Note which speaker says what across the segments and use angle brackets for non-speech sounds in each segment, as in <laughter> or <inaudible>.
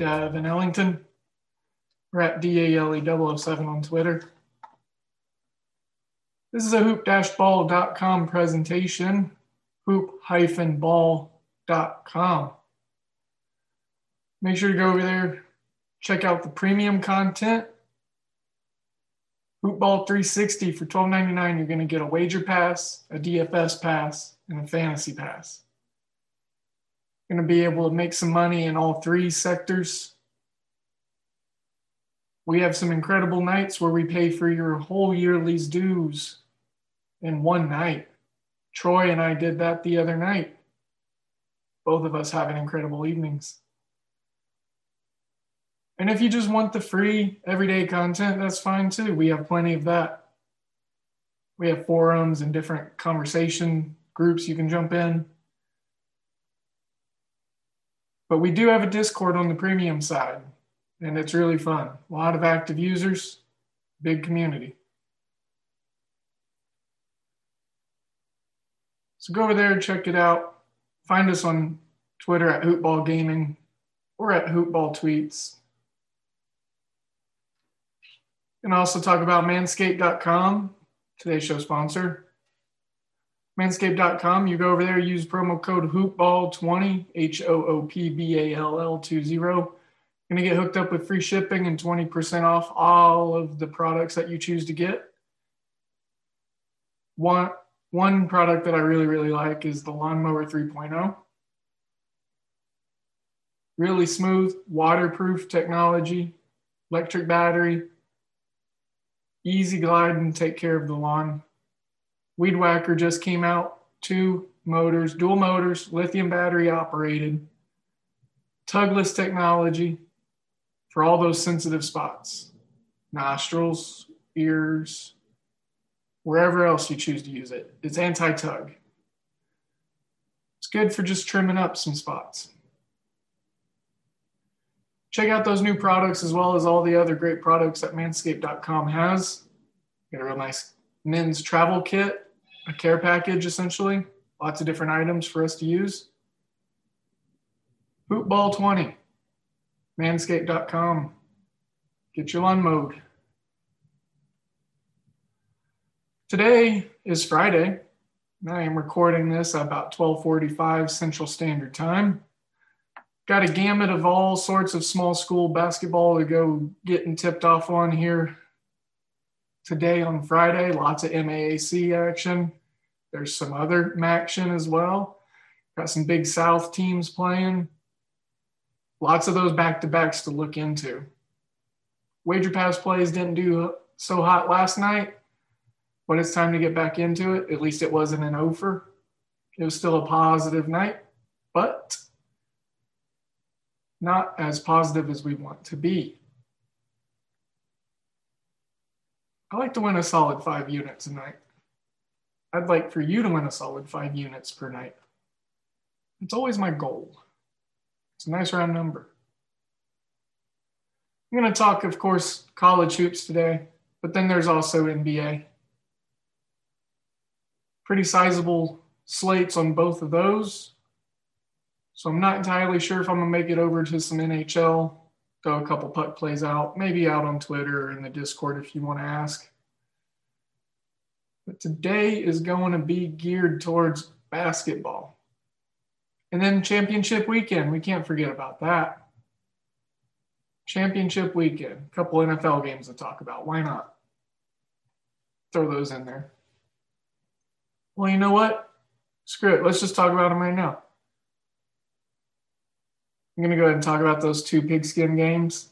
Speaker 1: Uh, Devin Ellington. We're at DALE007 on Twitter. This is a hoop-ball.com presentation, hoop-ball.com. Make sure to go over there, check out the premium content Hoopball 360 for $12.99, you're going to get a wager pass, a DFS pass, and a fantasy pass. Going to be able to make some money in all three sectors. We have some incredible nights where we pay for your whole yearly's dues in one night. Troy and I did that the other night. Both of us having incredible evenings. And if you just want the free everyday content, that's fine too. We have plenty of that. We have forums and different conversation groups you can jump in. But we do have a Discord on the premium side, and it's really fun. A lot of active users, big community. So go over there, and check it out. Find us on Twitter at Hoopball Gaming or at Hoopball Tweets and also talk about manscaped.com, today's show sponsor. Manscaped.com, you go over there, use promo code HOOPBALL20, H O O P B A L L 20. Going to get hooked up with free shipping and 20% off all of the products that you choose to get. One, one product that I really, really like is the Lawnmower 3.0. Really smooth, waterproof technology, electric battery, Easy Glide and take care of the lawn. Weed Whacker just came out. Two motors, dual motors, lithium battery operated, tugless technology for all those sensitive spots nostrils, ears, wherever else you choose to use it. It's anti tug. It's good for just trimming up some spots. Check out those new products as well as all the other great products that manscaped.com has. Got a real nice men's travel kit, a care package essentially, lots of different items for us to use. Hoopball 20, manscaped.com. Get your lawn mowed. Today is Friday. I am recording this about 12:45 Central Standard Time got a gamut of all sorts of small school basketball to go getting tipped off on here today on Friday. Lots of MAAC action. There's some other action as well. Got some big South teams playing. Lots of those back to backs to look into. Wager pass plays didn't do so hot last night, but it's time to get back into it. At least it wasn't an over. It was still a positive night, but not as positive as we want to be. I like to win a solid five units a night. I'd like for you to win a solid five units per night. It's always my goal. It's a nice round number. I'm going to talk, of course, college hoops today, but then there's also NBA. Pretty sizable slates on both of those. So I'm not entirely sure if I'm gonna make it over to some NHL, go a couple puck plays out, maybe out on Twitter or in the Discord if you want to ask. But today is going to be geared towards basketball. And then championship weekend, we can't forget about that. Championship weekend, a couple NFL games to talk about. Why not? Throw those in there. Well, you know what? Screw it. Let's just talk about them right now. I'm going to go ahead and talk about those two pigskin games.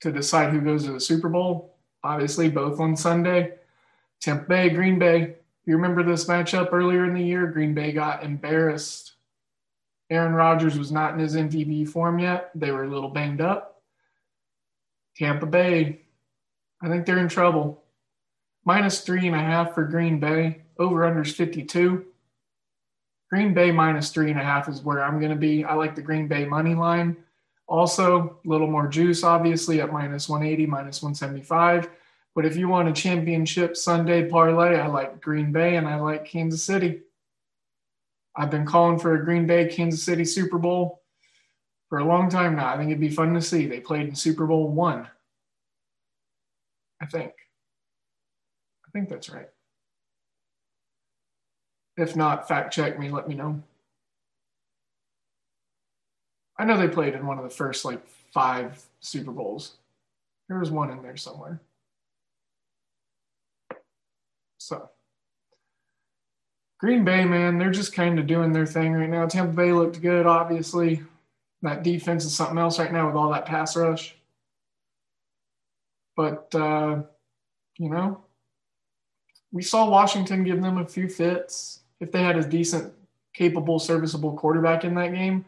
Speaker 1: to decide who goes to the Super Bowl. Obviously, both on Sunday. Tampa Bay, Green Bay. You remember this matchup earlier in the year? Green Bay got embarrassed. Aaron Rodgers was not in his MVP form yet. They were a little banged up. Tampa Bay, I think they're in trouble. Minus three and a half for Green Bay. Over unders 52. Green Bay minus three and a half is where I'm going to be. I like the Green Bay money line. Also, a little more juice, obviously, at minus 180, minus 175. But if you want a championship Sunday parlay, I like Green Bay and I like Kansas City. I've been calling for a Green Bay Kansas City Super Bowl for a long time now. I think it'd be fun to see. They played in Super Bowl one. I think. I think that's right. If not, fact check me, let me know. I know they played in one of the first like five Super Bowls. There was one in there somewhere. So, Green Bay, man, they're just kind of doing their thing right now. Tampa Bay looked good, obviously. That defense is something else right now with all that pass rush. But, uh, you know, we saw Washington give them a few fits. If they had a decent, capable, serviceable quarterback in that game,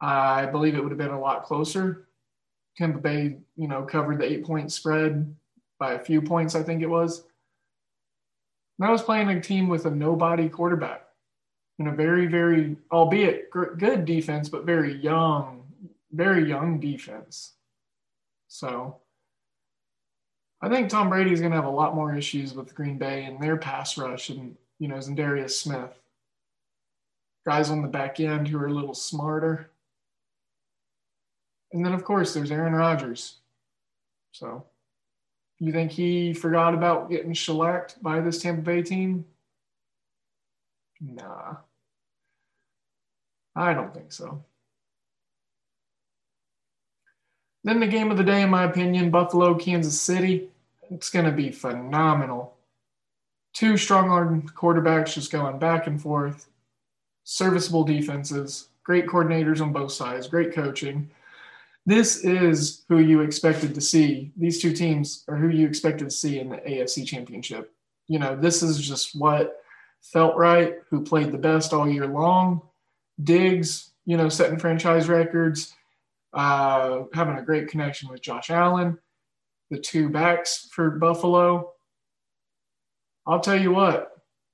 Speaker 1: I believe it would have been a lot closer. Tampa Bay, you know, covered the eight point spread by a few points, I think it was. And I was playing a team with a nobody quarterback and a very, very, albeit good defense, but very young, very young defense. So I think Tom Brady is going to have a lot more issues with Green Bay and their pass rush and, you know, Za'Darius Smith. Guys on the back end who are a little smarter. And then, of course, there's Aaron Rodgers. So you think he forgot about getting shellacked by this Tampa Bay team? Nah. I don't think so. Then the game of the day, in my opinion, Buffalo, Kansas City. It's going to be phenomenal. Two strong arm quarterbacks just going back and forth, serviceable defenses, great coordinators on both sides, great coaching. This is who you expected to see. These two teams are who you expected to see in the AFC Championship. You know, this is just what felt right, who played the best all year long. Diggs, you know, setting franchise records, uh, having a great connection with Josh Allen the two backs for Buffalo. I'll tell you what,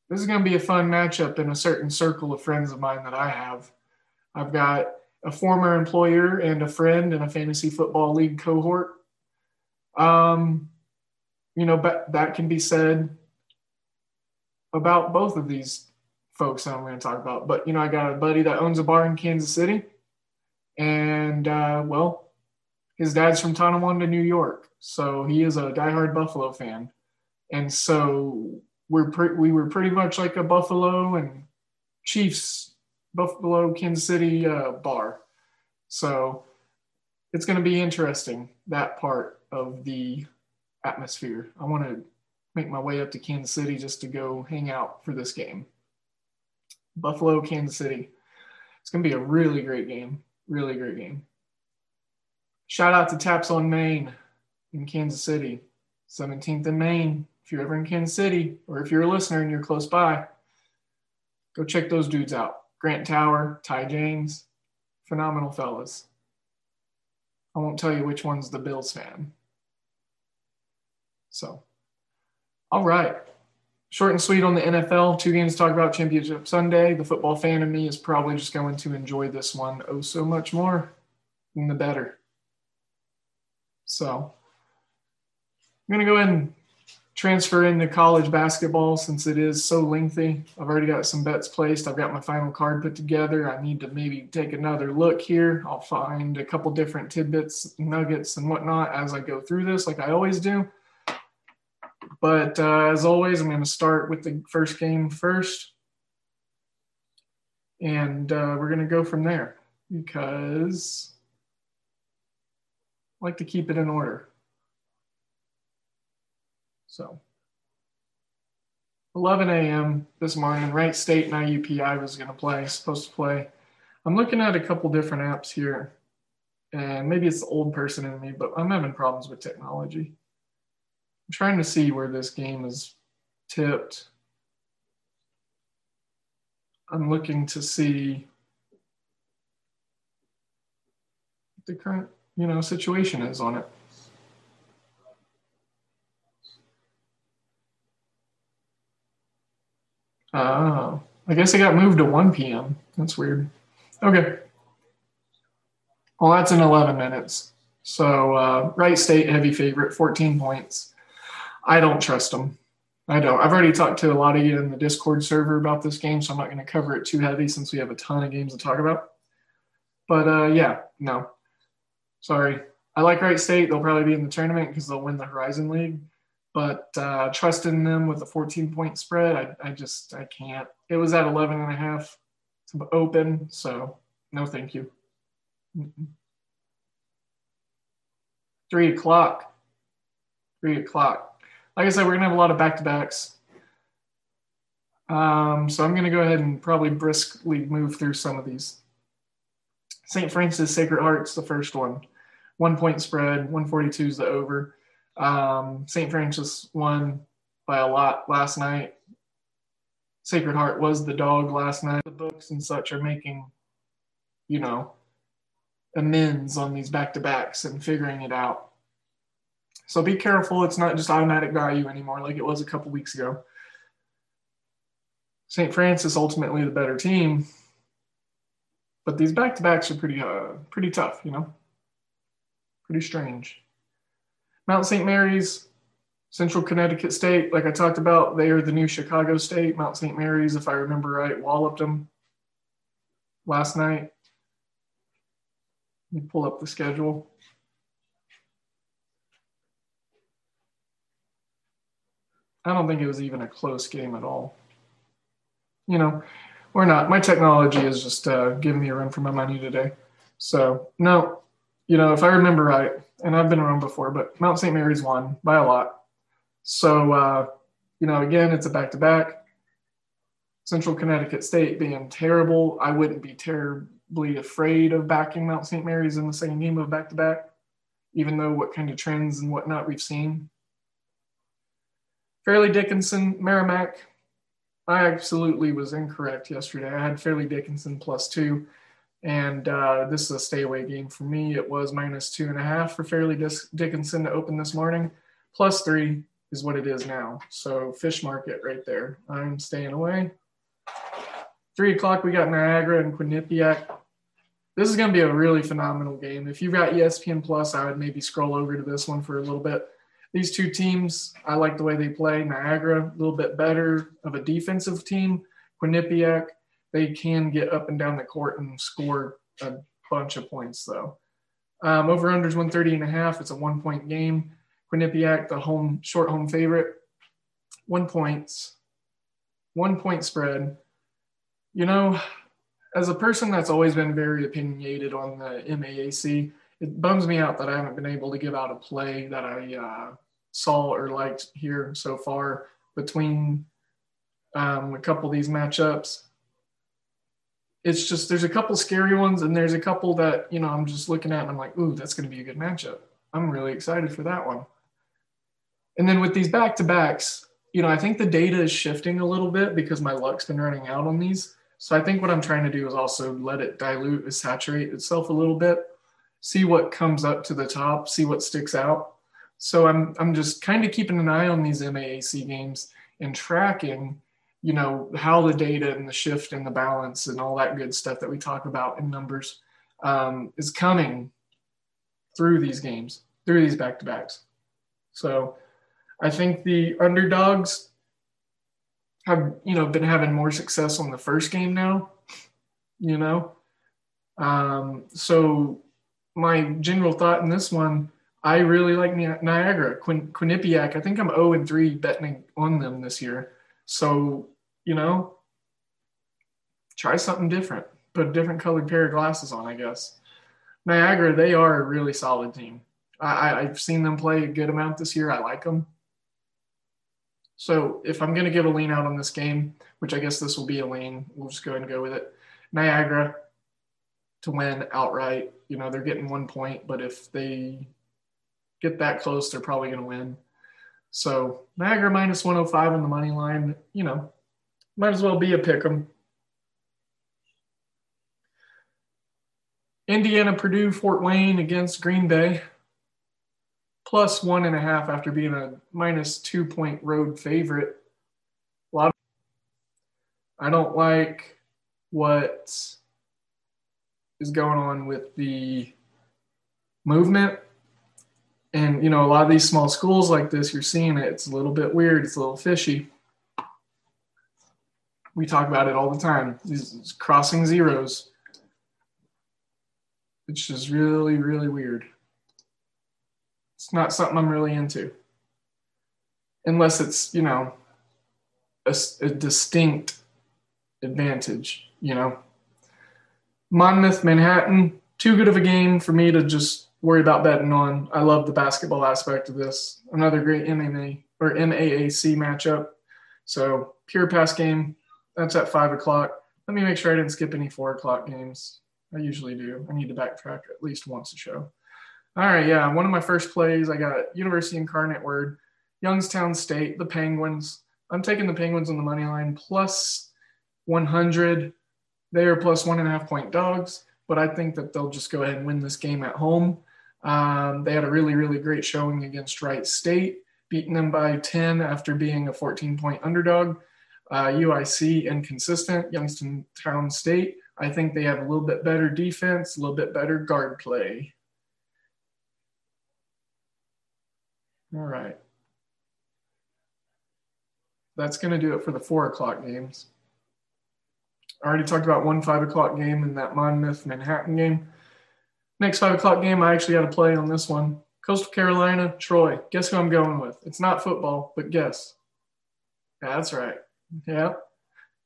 Speaker 1: this is going to be a fun matchup in a certain circle of friends of mine that I have. I've got a former employer and a friend in a fantasy football league cohort. Um, you know, but that can be said about both of these folks that I'm going to talk about. But, you know, I got a buddy that owns a bar in Kansas City. And, uh, well, his dad's from Tonawanda, New York. So he is a diehard Buffalo fan. And so we're pre- we were pretty much like a Buffalo and Chiefs, Buffalo, Kansas City uh, bar. So it's going to be interesting, that part of the atmosphere. I want to make my way up to Kansas City just to go hang out for this game. Buffalo, Kansas City. It's going to be a really great game. Really great game. Shout out to Taps on Main in Kansas City, 17th and Main. If you're ever in Kansas City, or if you're a listener and you're close by, go check those dudes out. Grant Tower, Ty James, phenomenal fellas. I won't tell you which one's the Bills fan. So, all right. Short and sweet on the NFL. Two games to talk about Championship Sunday. The football fan in me is probably just going to enjoy this one oh so much more, than the better. So, I'm going to go ahead and transfer into college basketball since it is so lengthy. I've already got some bets placed. I've got my final card put together. I need to maybe take another look here. I'll find a couple different tidbits, nuggets, and whatnot as I go through this, like I always do. But uh, as always, I'm going to start with the first game first. And uh, we're going to go from there because I like to keep it in order. So 11 a.m. this morning, Wright State and IUPUI was going to play, supposed to play. I'm looking at a couple different apps here. And maybe it's the old person in me, but I'm having problems with technology. I'm trying to see where this game is tipped. I'm looking to see the current, you know, situation is on it. Oh, I guess it got moved to 1 p.m. That's weird. Okay. Well, that's in 11 minutes. So, uh, Wright State heavy favorite, 14 points. I don't trust them. I don't. I've already talked to a lot of you in the Discord server about this game, so I'm not going to cover it too heavy since we have a ton of games to talk about. But uh, yeah, no. Sorry. I like Wright State. They'll probably be in the tournament because they'll win the Horizon League but uh, trusting them with a 14 point spread, I, I just I can't. It was at 11 and a half to open, so no, thank you. Three o'clock. Three o'clock. Like I said, we're gonna have a lot of back to backs. Um, so I'm gonna go ahead and probably briskly move through some of these. St. Francis Sacred Heart's the first one. One point spread, 142 is the over. Um, St. Francis won by a lot last night. Sacred Heart was the dog last night. The books and such are making, you know, amends on these back to backs and figuring it out. So be careful. It's not just automatic value anymore like it was a couple weeks ago. St. Francis ultimately the better team, but these back to backs are pretty uh, pretty tough, you know, pretty strange. Mount St. Mary's, Central Connecticut State, like I talked about, they are the new Chicago State. Mount St. Mary's, if I remember right, walloped them last night. Let me pull up the schedule. I don't think it was even a close game at all. You know, or not. My technology is just uh, giving me a run for my money today. So, no, you know, if I remember right, and I've been wrong before, but Mount St. Mary's won by a lot. So, uh, you know, again, it's a back to back. Central Connecticut State being terrible, I wouldn't be terribly afraid of backing Mount St. Mary's in the same game of back to back, even though what kind of trends and whatnot we've seen. Fairleigh Dickinson, Merrimack. I absolutely was incorrect yesterday. I had Fairleigh Dickinson plus two. And uh, this is a stay away game for me. It was minus two and a half for Fairleigh Dickinson to open this morning. Plus three is what it is now. So fish market right there. I'm staying away. Three o'clock, we got Niagara and Quinnipiac. This is going to be a really phenomenal game. If you've got ESPN Plus, I would maybe scroll over to this one for a little bit. These two teams, I like the way they play. Niagara, a little bit better of a defensive team. Quinnipiac, they can get up and down the court and score a bunch of points, though. Um, over unders 130 and a half. It's a one point game. Quinnipiac, the home short home favorite, one points, one point spread. You know, as a person that's always been very opinionated on the MAAC, it bums me out that I haven't been able to give out a play that I uh, saw or liked here so far between um, a couple of these matchups it's just there's a couple scary ones and there's a couple that you know I'm just looking at and I'm like, ooh, that's going to be a good matchup. I'm really excited for that one. And then with these back to backs, you know, I think the data is shifting a little bit because my luck's been running out on these. So I think what I'm trying to do is also let it dilute and saturate itself a little bit, see what comes up to the top, see what sticks out. So I'm I'm just kind of keeping an eye on these MAAC games and tracking you know how the data and the shift and the balance and all that good stuff that we talk about in numbers um, is coming through these games through these back to backs so i think the underdogs have you know been having more success on the first game now you know? Um, so my general thought in this one i really like niagara. Quin- quinnipiac i think i'm 0 and 3 betting on them this year. So, you know, try something different. Put a different colored pair of glasses on, I guess. Niagara, they are a really solid team. I, I've seen them play a good amount this year. I like them. So if I'm going to give a lean out on this game, which I guess this will be a lean, we'll just go ahead and go with it. Niagara, to win outright. You know, they're getting one point, but if they get that close, they're probably going to win. So Niagara minus 105 on the money line, you know, might as well be a pick 'em. Indiana, Purdue, Fort Wayne against Green Bay, plus one and a half after being a minus two point road favorite. A lot. Of, I don't like what is going on with the movement. And, you know, a lot of these small schools like this, you're seeing it. It's a little bit weird. It's a little fishy. We talk about it all the time. These crossing zeros. It's just really, really weird. It's not something I'm really into. Unless it's, you know, a, a distinct advantage, you know. Monmouth, Manhattan, too good of a game for me to just worry about betting on. I love the basketball aspect of this. Another great MMA or MAAC matchup. So pure pass game. That's at five o'clock. Let me make sure I didn't skip any four o'clock games. I usually do. I need to backtrack at least once a show. All right, yeah. One of my first plays, I got University Incarnate Word, Youngstown State, the Penguins. I'm taking the Penguins on the money line plus 100 they are plus one and a half point dogs, but I think that they'll just go ahead and win this game at home. Um, they had a really, really great showing against Wright State, beating them by 10 after being a 14 point underdog. Uh, UIC inconsistent, Youngstown State. I think they have a little bit better defense, a little bit better guard play. All right. That's going to do it for the four o'clock games. I already talked about one five o'clock game in that Monmouth Manhattan game. Next five o'clock game, I actually had a play on this one. Coastal Carolina, Troy. Guess who I'm going with? It's not football, but guess. Yeah, that's right. Yeah.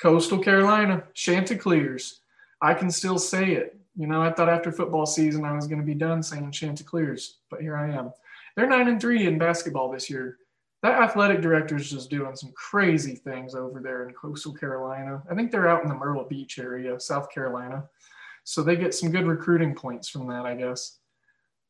Speaker 1: Coastal Carolina, Chanticleers. I can still say it. You know, I thought after football season I was going to be done saying Chanticleers, but here I am. They're nine and three in basketball this year that athletic director is just doing some crazy things over there in coastal Carolina. I think they're out in the Myrtle Beach area, South Carolina. So they get some good recruiting points from that, I guess.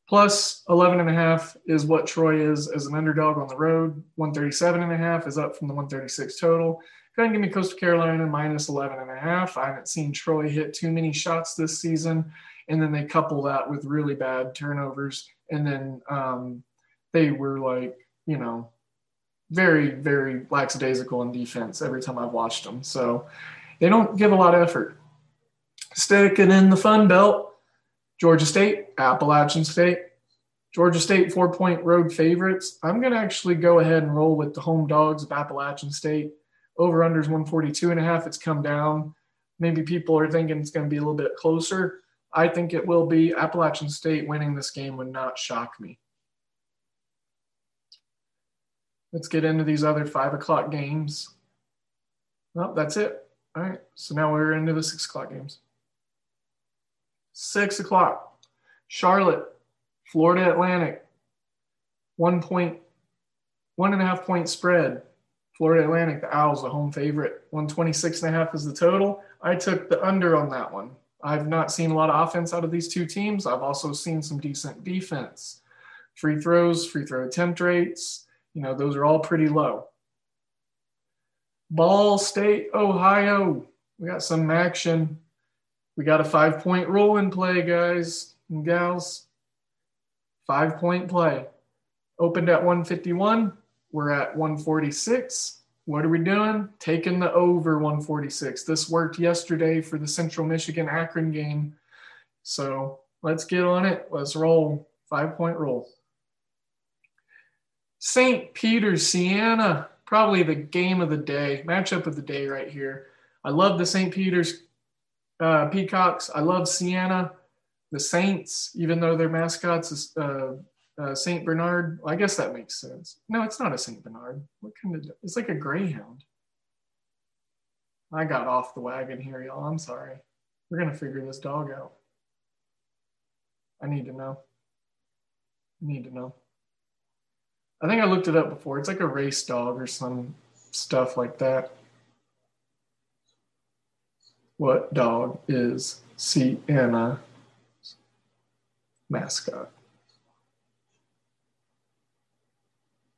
Speaker 1: Plus 11 and a half is what Troy is as an underdog on the road. 137 and a half is up from the 136 total. Go ahead and give me Coastal Carolina minus 11 and a half. I haven't seen Troy hit too many shots this season. And then they couple that with really bad turnovers. And then um, they were like, you know, very, very lackadaisical in defense every time I've watched them. So they don't give a lot of effort. Sticking in the Fun Belt, Georgia State, Appalachian State. Georgia State four point road favorites. I'm going to actually go ahead and roll with the home dogs of Appalachian State. Over unders 142 and a half. It's come down. Maybe people are thinking it's going to be a little bit closer. I think it will be. Appalachian State winning this game would not shock me. Let's get into these other five o'clock games. Well, that's it. All right. So now we're into the six o'clock games. Six o'clock. Charlotte, Florida Atlantic. One point, one and a half point spread. Florida Atlantic, the Owls, the home favorite. 126 and a half is the total. I took the under on that one. I've not seen a lot of offense out of these two teams. I've also seen some decent defense. Free throws, free throw attempt rates, you know, those are all pretty low. Ball State, Ohio. We got some action. We got a five point rule in play, guys and gals. Five point play. Opened at 151. We're at 146. What are we doing? Taking the over 146. This worked yesterday for the Central Michigan Akron game. So let's get on it. Let's roll. Five point roll. St. Peter's, Siena, probably the game of the day, matchup of the day right here. I love the St. Peter's uh, Peacocks. I love Siena, the Saints, even though their mascots is uh, uh, St. Bernard. Well, I guess that makes sense. No, it's not a St. Bernard. What kind of? It's like a greyhound. I got off the wagon here, y'all. I'm sorry. We're gonna figure this dog out. I need to know. I need to know. I think I looked it up before. It's like a race dog or some stuff like that. What dog is Siena? mascot.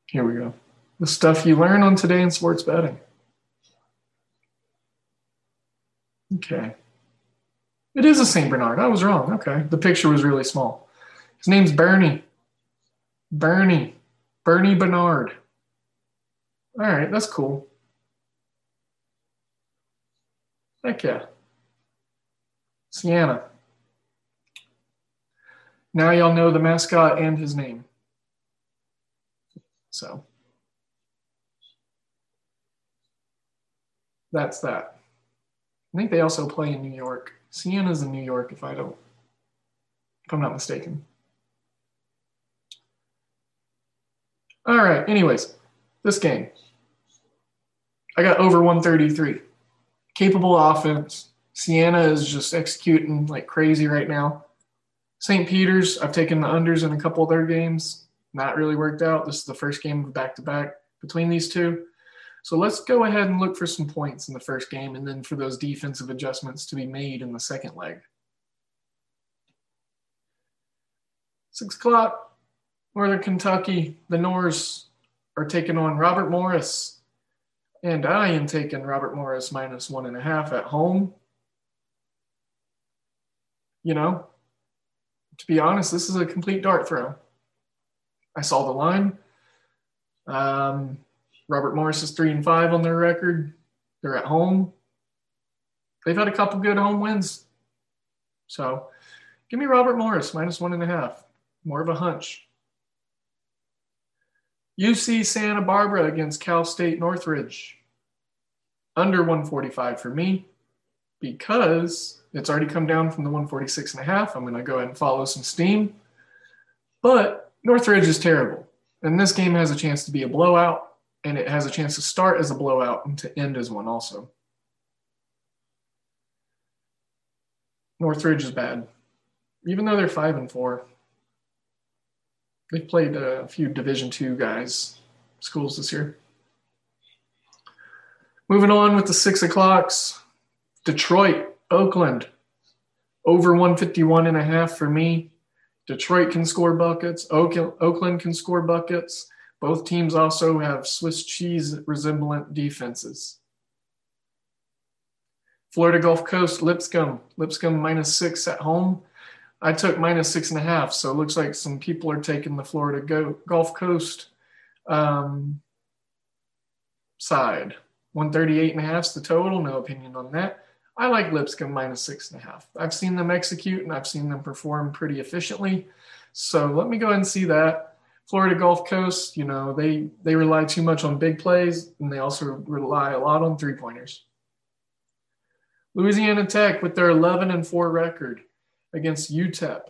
Speaker 1: Here we go. The stuff you learn on today in sports betting. Okay. It is a St. Bernard. I was wrong. Okay. The picture was really small. His name's Bernie. Bernie. Bernie Bernard. All right. That's cool. Heck yeah. Siena. Now y'all know the mascot and his name. So that's that. I think they also play in New York. Siena's in New York, if I don't, if I'm not mistaken. All right. Anyways, this game, I got over 133. Capable offense. Siena is just executing like crazy right now. St. Peter's, I've taken the unders in a couple of their games. Not really worked out. This is the first game of back to back between these two. So let's go ahead and look for some points in the first game and then for those defensive adjustments to be made in the second leg. Six o'clock, Northern Kentucky, the Norse are taking on Robert Morris. And I am taking Robert Morris minus one and a half at home. You know, to be honest, this is a complete dart throw. I saw the line. Um, Robert Morris is three and five on their record. They're at home. They've had a couple good home wins. So give me Robert Morris minus one and a half. More of a hunch. UC Santa Barbara against Cal State Northridge. Under 145 for me because it's already come down from the 146 and a half. I'm going to go ahead and follow some steam. But Northridge is terrible. And this game has a chance to be a blowout and it has a chance to start as a blowout and to end as one also. Northridge is bad, even though they're five and four. They've played a few Division two guys schools this year. Moving on with the six o'clocks, Detroit, Oakland, over 151 and a half for me. Detroit can score buckets. Oakland can score buckets. Both teams also have Swiss cheese resemblant defenses. Florida Gulf Coast, Lipscomb. Lipscomb minus six at home. I took minus six and a half, so it looks like some people are taking the Florida Go- Gulf Coast um, side. 138 and a half is the total. No opinion on that. I like Lipscomb minus six and a half. I've seen them execute and I've seen them perform pretty efficiently. So let me go ahead and see that. Florida Gulf Coast, you know, they they rely too much on big plays and they also rely a lot on three pointers. Louisiana Tech with their 11 and 4 record against UTEP.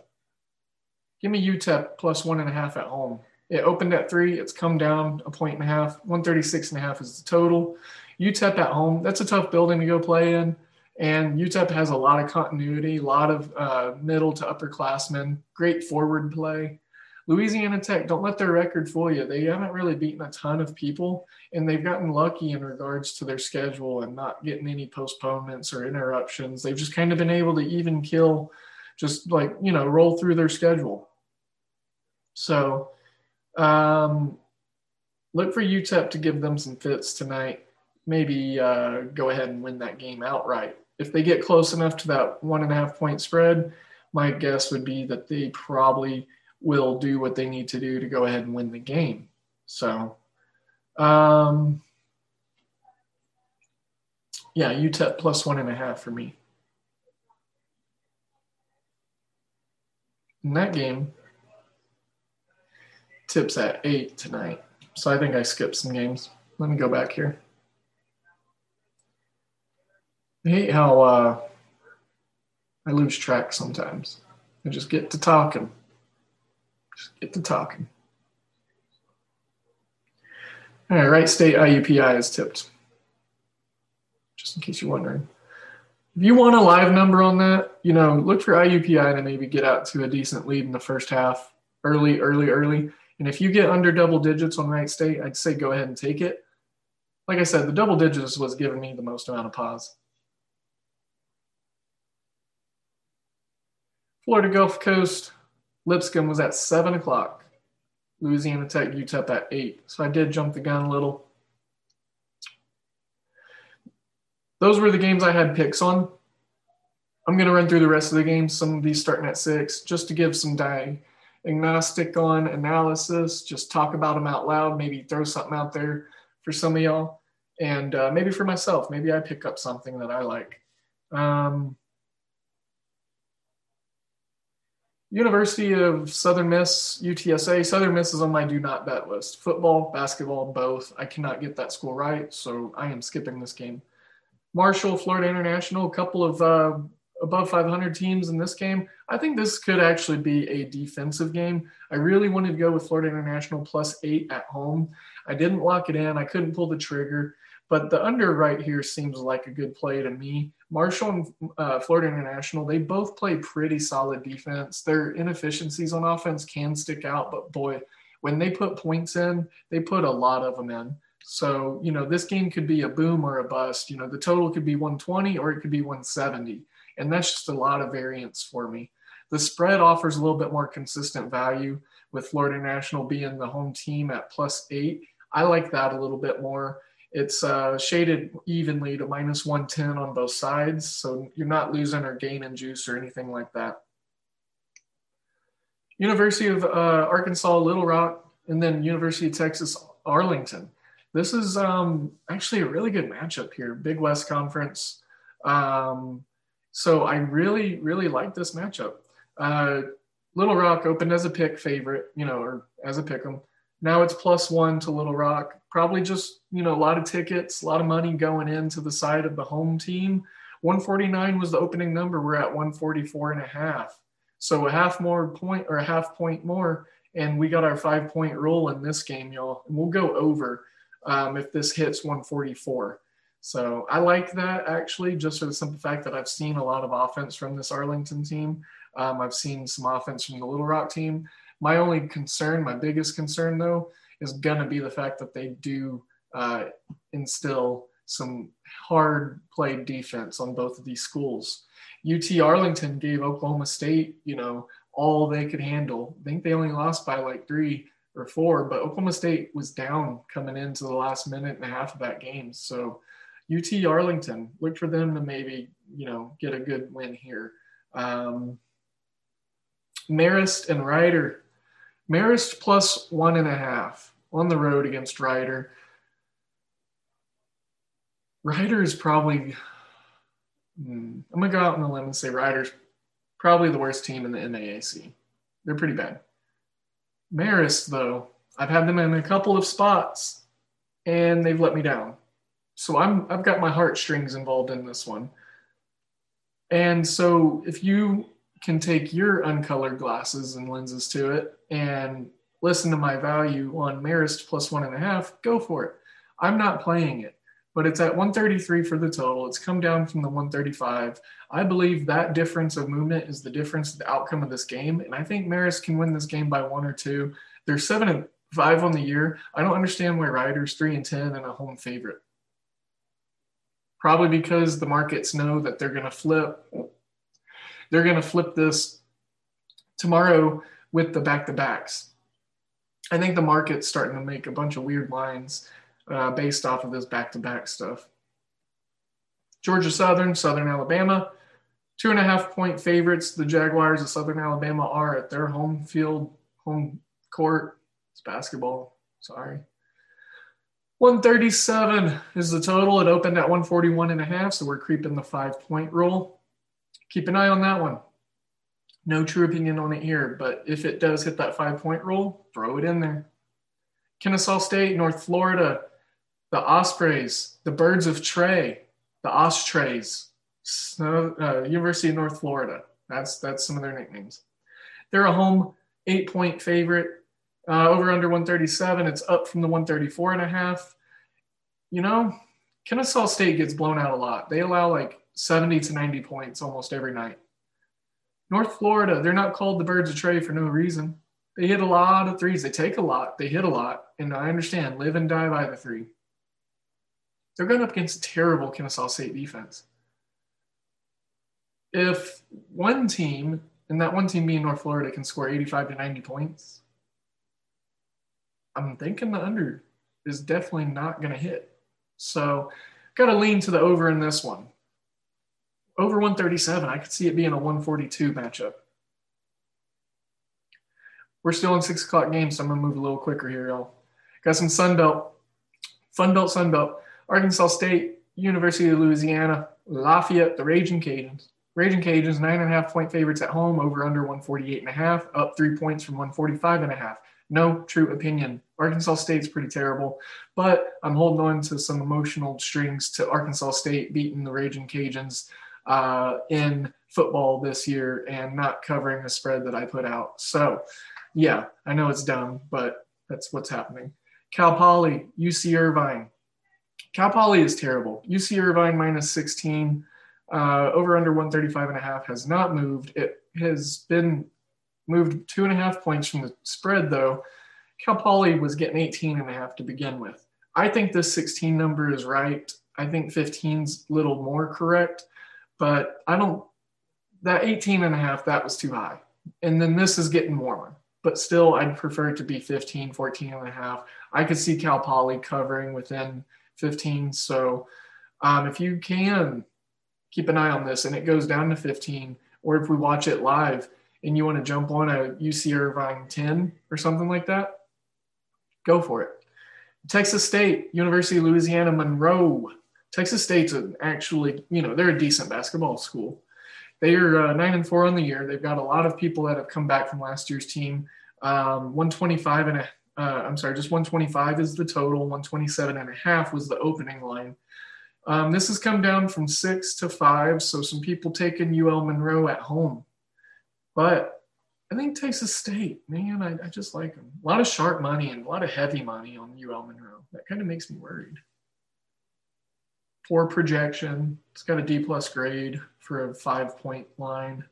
Speaker 1: Give me UTEP plus one and a half at home. It opened at three. It's come down a point and a half. 136 and a half is the total. UTEP at home, that's a tough building to go play in. And UTEP has a lot of continuity, a lot of uh, middle to upperclassmen, great forward play. Louisiana Tech, don't let their record fool you. They haven't really beaten a ton of people, and they've gotten lucky in regards to their schedule and not getting any postponements or interruptions. They've just kind of been able to even kill, just like, you know, roll through their schedule. So um, look for UTEP to give them some fits tonight. Maybe uh, go ahead and win that game outright. If they get close enough to that one and a half point spread, my guess would be that they probably – will do what they need to do to go ahead and win the game. So, um, yeah, UTEP plus one and a half for me. In that game, tips at eight tonight. So I think I skipped some games. Let me go back here. I hate how uh, I lose track sometimes. I just get to talking. Just get to talking. All right, State IUPUI is tipped. Just in case you're wondering. If you want a live number on that, you know, look for IUPUI to maybe get out to a decent lead in the first half, early, early, early. And if you get under double digits on Wright State, I'd say go ahead and take it. Like I said, the double digits was giving me the most amount of pause. Florida Gulf Coast, Lipscomb was at seven o'clock. Louisiana Tech, UTEP at eight. So I did jump the gun a little. Those were the games I had picks on. I'm going to run through the rest of the games, some of these starting at six, just to give some diagnostic on analysis, just talk about them out loud, maybe throw something out there for some of y'all, and uh, maybe for myself. Maybe I pick up something that I like. Um, University of Southern Miss, UTSA. Southern Miss is on my do not bet list. Football, basketball, both. I cannot get that school right, so I am skipping this game. Marshall, Florida International, a couple of uh, above 500 teams in this game. I think this could actually be a defensive game. I really wanted to go with Florida International plus eight at home. I didn't lock it in. I couldn't pull the trigger, but the under right here seems like a good play to me. Marshall and uh, Florida International, they both play pretty solid defense. Their inefficiencies on offense can stick out, but boy, when they put points in, they put a lot of them in. So, you know, this game could be a boom or a bust. You know, the total could be 120 or it could be 170. And that's just a lot of variance for me. The spread offers a little bit more consistent value with Florida International being the home team at plus eight. I like that a little bit more. It's uh, shaded evenly to minus 110 on both sides. So you're not losing or gaining juice or anything like that. University of uh, Arkansas Little Rock and then University of Texas Arlington. This is um, actually a really good matchup here. Big West Conference. Um, so I really, really like this matchup. Uh, Little Rock opened as a pick favorite, you know, or as a pick 'em. Now it's plus one to Little Rock. Probably just, you know, a lot of tickets, a lot of money going into the side of the home team. 149 was the opening number. We're at 144 and a half. So a half more point or a half point more. And we got our five point rule in this game, y'all. And we'll go over um, if this hits 144. So I like that actually, just for the simple fact that I've seen a lot of offense from this Arlington team. Um, I've seen some offense from the Little Rock team. My only concern, my biggest concern though, is going to be the fact that they do uh, instill some hard played defense on both of these schools. UT Arlington gave Oklahoma State, you know, all they could handle. I think they only lost by like three or four, but Oklahoma State was down coming into the last minute and a half of that game. So UT Arlington, look for them to maybe, you know, get a good win here. Um, Marist and Rider. Marist plus one and a half on the road against Rider. Rider is probably, hmm, I'm going to go out on a limb and say Rider's probably the worst team in the MAAC. They're pretty bad. Marist, though, I've had them in a couple of spots and they've let me down. So I'm I've got my heartstrings involved in this one. And so if you can take your uncolored glasses and lenses to it and listen to my value on Marist plus one and a half, go for it. I'm not playing it, but it's at 133 for the total. It's come down from the 135. I believe that difference of movement is the difference of the outcome of this game. And I think Marist can win this game by one or two. They're seven and five on the year. I don't understand why Riders three and 10 and a home favorite probably because the markets know that they're going to flip they're going to flip this tomorrow with the back to backs i think the market's starting to make a bunch of weird lines uh, based off of this back to back stuff. Georgia southern southern alabama two and a half point favorites. The jaguars of southern alabama are at their home field home court. It's basketball sorry. 137 is the total. It opened at 141 and a half, so we're creeping the five point rule. Keep an eye on that one. No true opinion on it here, but if it does hit that five point rule, throw it in there. Kennesaw State, North Florida, the Ospreys, the Birds of Trey, the Ospreys, uh, University of North Florida. That's that's some of their nicknames. They're a home eight point favorite. Uh, over under 137, it's up from the 134 and a half. You know, Kennesaw State gets blown out a lot. They allow like 70 to 90 points almost every night. North Florida, they're not called the Birds of Trey for no reason. They hit a lot of threes. They take a lot. They hit a lot. And I understand, live and die by the three. They're going up against terrible Kennesaw State defense. If one team and that one team being North Florida can score 85 to 90 points, I'm thinking the under is definitely not going to hit. So, got to lean to the over in this one. Over 137, I could see it being a 142 matchup. We're still in six o'clock games, so I'm to move a little quicker here, y'all. Got some Sun Belt, Fun Belt, Sun Belt. Arkansas State, University of Louisiana, Lafayette, the Raging Cajuns. Raging Cajuns, nine and a half point favorites at home, over under 148 and a half, up three points from 145 and a half. No true opinion. Arkansas State's pretty terrible, but I'm holding on to some emotional strings to Arkansas State beating the Raging Cajuns uh, in football this year and not covering the spread that I put out. So, yeah, I know it's dumb, but that's what's happening. Cal Poly, UC Irvine. Cal Poly is terrible. UC Irvine minus 16, uh, over under 135 and a half has not moved. It has been moved two and a half points from the spread, though. Cal Poly was getting 18 and a half to begin with. I think this 16 number is right. I think 15's a little more correct, but I don't, that 18 and a half, that was too high. And then this is getting warmer, but still, I'd prefer it to be 15, 14 and a half. I could see Cal Poly covering within 15. So um, if you can keep an eye on this and it goes down to 15, or if we watch it live and you want to jump on a UC Irvine 10 or something like that, go for it. Texas State, University of Louisiana Monroe. Texas State's actually, you know, they're a decent basketball school. They are uh, nine and four on the year. They've got a lot of people that have come back from last year's team. Um, 125 and a, uh, I'm sorry, just 125 is the total. 127 and a half was the opening line. Um, this has come down from six to five. So some people taking UL Monroe at home. But I think Texas State, man, I, I just like them. A lot of sharp money and a lot of heavy money on UL Monroe. That kind of makes me worried. Poor projection. It's got a D plus grade for a five point line.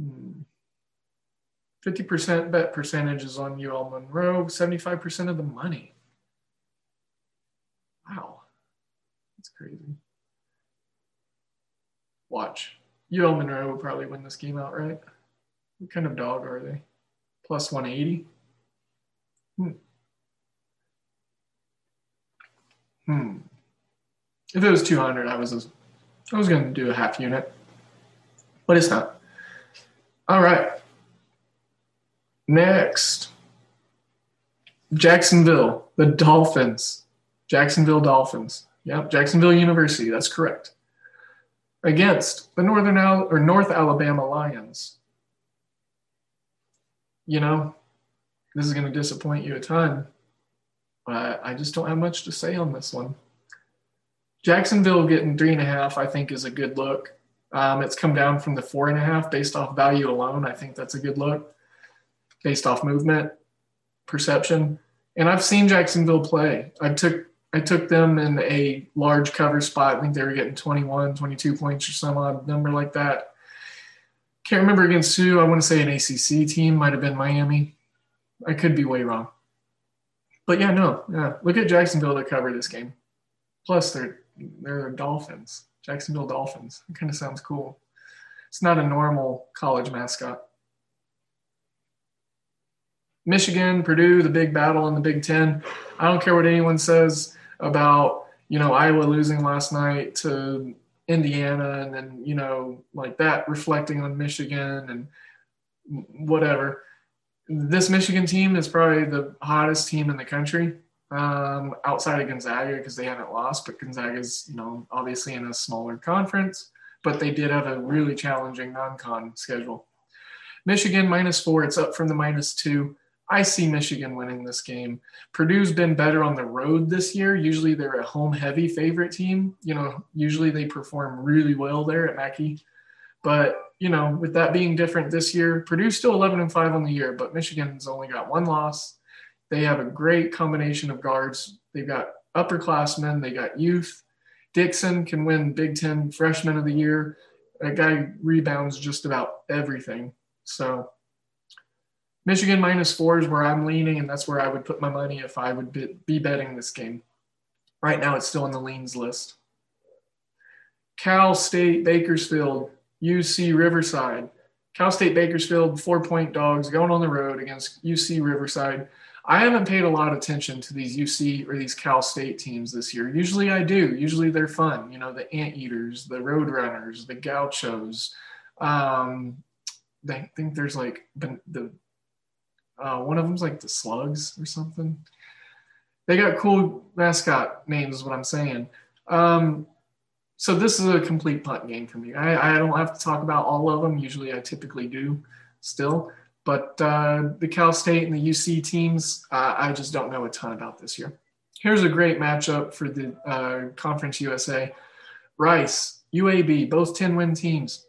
Speaker 1: Hmm. 50% bet percentage is on UL Monroe, 75% of the money. Wow. That's crazy. Watch. UL Monroe will probably win this game outright. What kind of dog are they? Plus 180? Hmm. Hmm. If it was 200, I was I was going to do a half unit, but it's not. All right. Next, Jacksonville, the Dolphins. Jacksonville Dolphins. Yep, Jacksonville University. That's correct against the Northern Al- or North Alabama Lions. You know, this is going to disappoint you a ton, but I just don't have much to say on this one. Jacksonville getting three and a half, I think, is a good look. Um, it's come down from the four and a half based off value alone. I think that's a good look based off movement, perception. And I've seen Jacksonville play. I took I took them in a large cover spot. I think they were getting 21, 22 points or some odd number like that. Can't remember against who. I want to say an ACC team might have been Miami. I could be way wrong. But yeah, no, yeah. Look at Jacksonville to cover this game. Plus, they're they're Dolphins, Jacksonville Dolphins. It kind of sounds cool. It's not a normal college mascot. Michigan, Purdue, the big battle in the Big Ten. I don't care what anyone says about you know Iowa losing last night to Indiana, and then you know like that reflecting on Michigan and whatever. This Michigan team is probably the hottest team in the country um, outside of Gonzaga because they haven't lost, but Gonzaga's you know obviously in a smaller conference, but they did have a really challenging non-con schedule. Michigan minus four, it's up from the minus two. I see Michigan winning this game. Purdue's been better on the road this year. Usually they're a home heavy favorite team. You know, usually they perform really well there at Mackey. But, you know, with that being different this year, Purdue's still 11 and 5 on the year, but Michigan's only got one loss. They have a great combination of guards. They've got upperclassmen, they got youth. Dixon can win Big Ten Freshman of the Year. That guy rebounds just about everything. So, Michigan minus four is where I'm leaning, and that's where I would put my money if I would be betting this game. Right now, it's still on the leans list. Cal State Bakersfield. UC Riverside. Cal State Bakersfield, four point dogs going on the road against UC Riverside. I haven't paid a lot of attention to these UC or these Cal State teams this year. Usually I do. Usually they're fun. You know, the Anteaters, the Roadrunners, the Gauchos. Um, I think there's like the uh, one of them's like the Slugs or something. They got cool mascot names, is what I'm saying. Um, so this is a complete punt game for me. I, I don't have to talk about all of them. Usually I typically do still. But uh, the Cal State and the UC teams, uh, I just don't know a ton about this year. Here's a great matchup for the uh, Conference USA. Rice, UAB, both 10 win teams.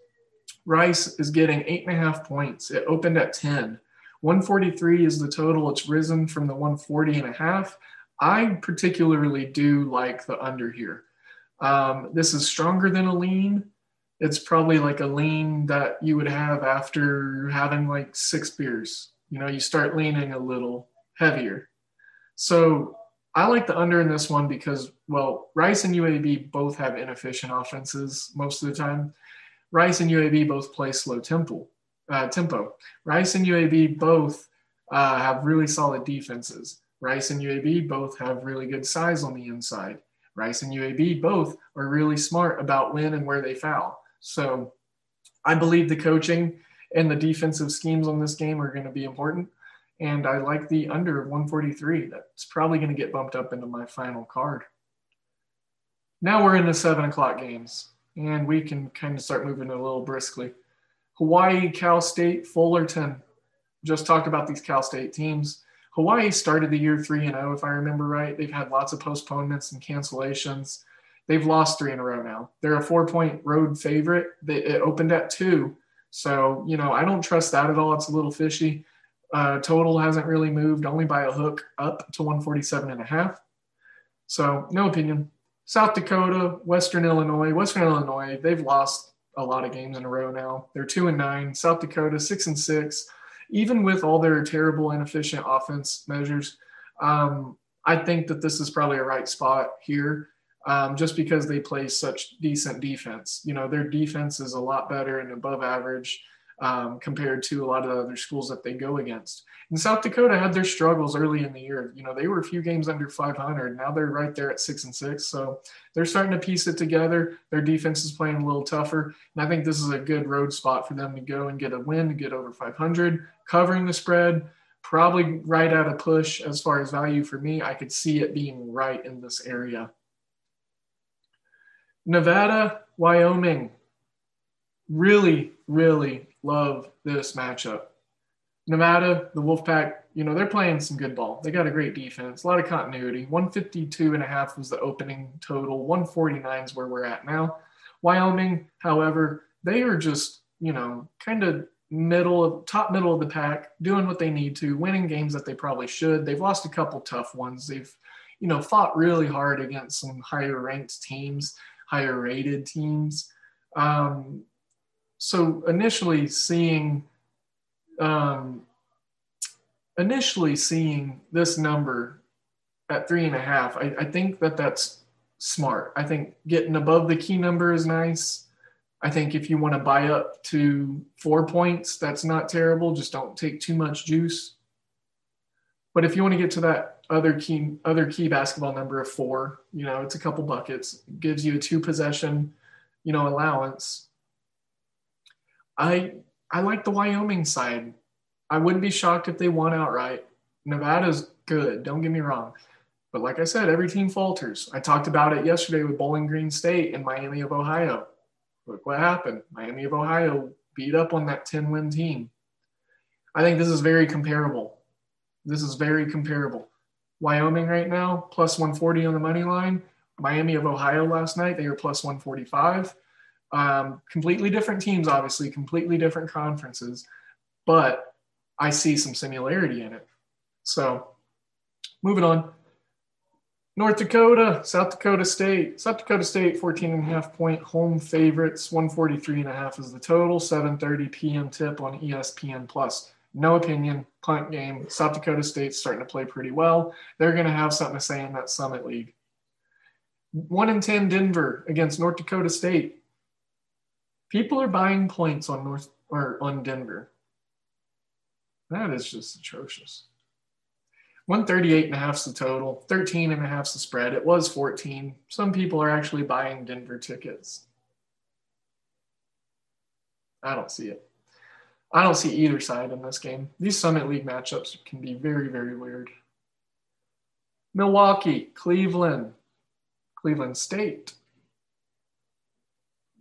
Speaker 1: Rice is getting eight and a half points. It opened at 10. 143 is the total. It's risen from the 140 and a half. I particularly do like the under here. Um, this is stronger than a lean. It's probably like a lean that you would have after having like six beers. You know, you start leaning a little heavier. So I like the under in this one because, well, Rice and UAB both have inefficient offenses most of the time. Rice and UAB both play slow tempo. Uh, tempo. Rice and UAB both uh, have really solid defenses. Rice and UAB both have really good size on the inside. Rice and UAB both are really smart about when and where they foul. So I believe the coaching and the defensive schemes on this game are going to be important. And I like the under of 143. That's probably going to get bumped up into my final card. Now we're in the seven o'clock games, and we can kind of start moving a little briskly. Hawaii, Cal State, Fullerton. Just talked about these Cal State teams. Hawaii started the year 3 and 0 if I remember right. They've had lots of postponements and cancellations. They've lost 3 in a row now. They're a 4-point road favorite. They, it opened at 2. So, you know, I don't trust that at all. It's a little fishy. Uh, total hasn't really moved, only by a hook up to 147 and a half. So, no opinion. South Dakota, Western Illinois. Western Illinois, they've lost a lot of games in a row now. They're 2 and 9. South Dakota 6 and 6 even with all their terrible, inefficient offense measures, um, I think that this is probably a right spot here. Um, just because they play such decent defense. You know, their defense is a lot better and above average um, compared to a lot of the other schools that they go against. And South Dakota had their struggles early in the year. You know, they were a few games under 500. Now they're right there at six and six. So they're starting to piece it together. Their defense is playing a little tougher. And I think this is a good road spot for them to go and get a win to get over 500, covering the spread. Probably right at a push as far as value for me. I could see it being right in this area. Nevada, Wyoming. Really, really love this matchup. Nevada, the Wolfpack, you know, they're playing some good ball. They got a great defense, a lot of continuity. 152 and a half was the opening total. 149 is where we're at now. Wyoming, however, they are just, you know, kind of middle of top middle of the pack, doing what they need to, winning games that they probably should. They've lost a couple tough ones. They've, you know, fought really hard against some higher ranked teams, higher rated teams. Um, so initially seeing um, initially seeing this number at three and a half, I, I think that that's smart. I think getting above the key number is nice. I think if you want to buy up to four points, that's not terrible. Just don't take too much juice. But if you want to get to that other key other key basketball number of four, you know, it's a couple buckets. Gives you a two possession, you know, allowance. I I like the Wyoming side. I wouldn't be shocked if they won outright. Nevada's good, don't get me wrong. But like I said, every team falters. I talked about it yesterday with Bowling Green State and Miami of Ohio. Look what happened. Miami of Ohio beat up on that 10 win team. I think this is very comparable. This is very comparable. Wyoming right now, plus 140 on the money line. Miami of Ohio last night, they were plus 145. Um, completely different teams, obviously, completely different conferences, but I see some similarity in it. So, moving on. North Dakota, South Dakota State. South Dakota State, 14 and a half point home favorites. 143 and a half is the total. 7:30 p.m. tip on ESPN Plus. No opinion, punt game. South Dakota State's starting to play pretty well. They're going to have something to say in that Summit League. One in 10 Denver against North Dakota State. People are buying points on North or on Denver. That is just atrocious. 138 and a half is the total, 13 and a half is the spread. It was 14. Some people are actually buying Denver tickets. I don't see it. I don't see either side in this game. These Summit League matchups can be very, very weird. Milwaukee, Cleveland, Cleveland State,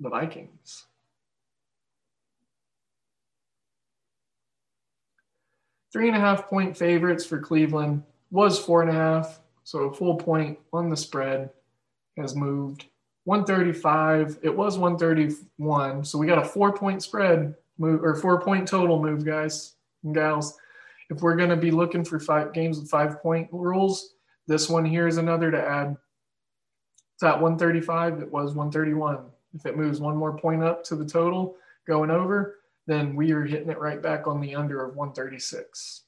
Speaker 1: the Vikings. Three and a half point favorites for Cleveland was four and a half. So a full point on the spread has moved. 135. It was 131. So we got a four point spread move or four point total move, guys and gals. If we're going to be looking for five games with five point rules, this one here is another to add. It's at 135. It was 131. If it moves one more point up to the total going over, then we are hitting it right back on the under of 136.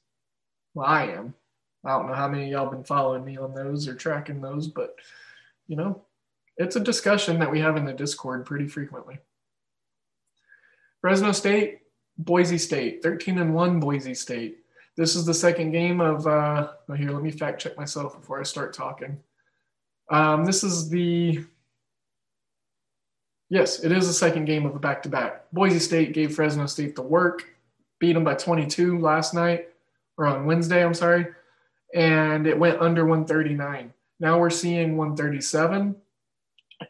Speaker 1: Well, I am. I don't know how many y'all been following me on those or tracking those, but you know, it's a discussion that we have in the Discord pretty frequently. Fresno State, Boise State, 13 and 1 Boise State. This is the second game of, uh, oh, here, let me fact check myself before I start talking. Um, this is the, yes, it is the second game of a back to back. Boise State gave Fresno State the work, beat them by 22 last night, or on Wednesday, I'm sorry, and it went under 139. Now we're seeing 137,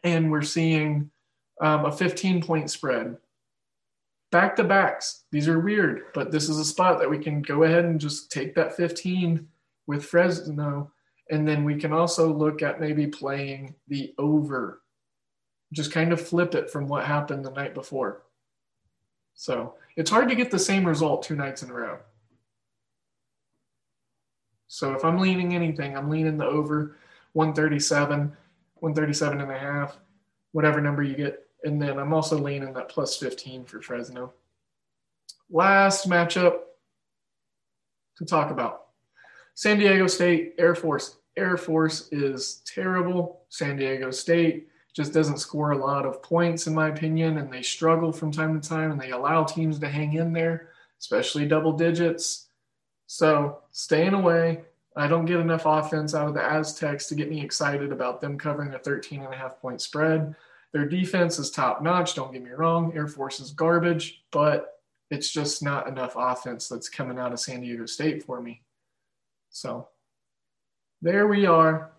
Speaker 1: and we're seeing um, a 15 point spread back to backs. These are weird, but this is a spot that we can go ahead and just take that 15 with Fresno. And then we can also look at maybe playing the over, just kind of flip it from what happened the night before. So it's hard to get the same result two nights in a row. So if I'm leaning anything, I'm leaning the over 137, 137 and a half, whatever number you get and then I'm also leaning that plus 15 for Fresno. Last matchup to talk about San Diego State, Air Force. Air Force is terrible. San Diego State just doesn't score a lot of points, in my opinion, and they struggle from time to time and they allow teams to hang in there, especially double digits. So staying away. I don't get enough offense out of the Aztecs to get me excited about them covering a 13 and a half point spread. Their defense is top notch. Don't get me wrong. Air Force is garbage, but it's just not enough offense that's coming out of San Diego State for me. So there we are.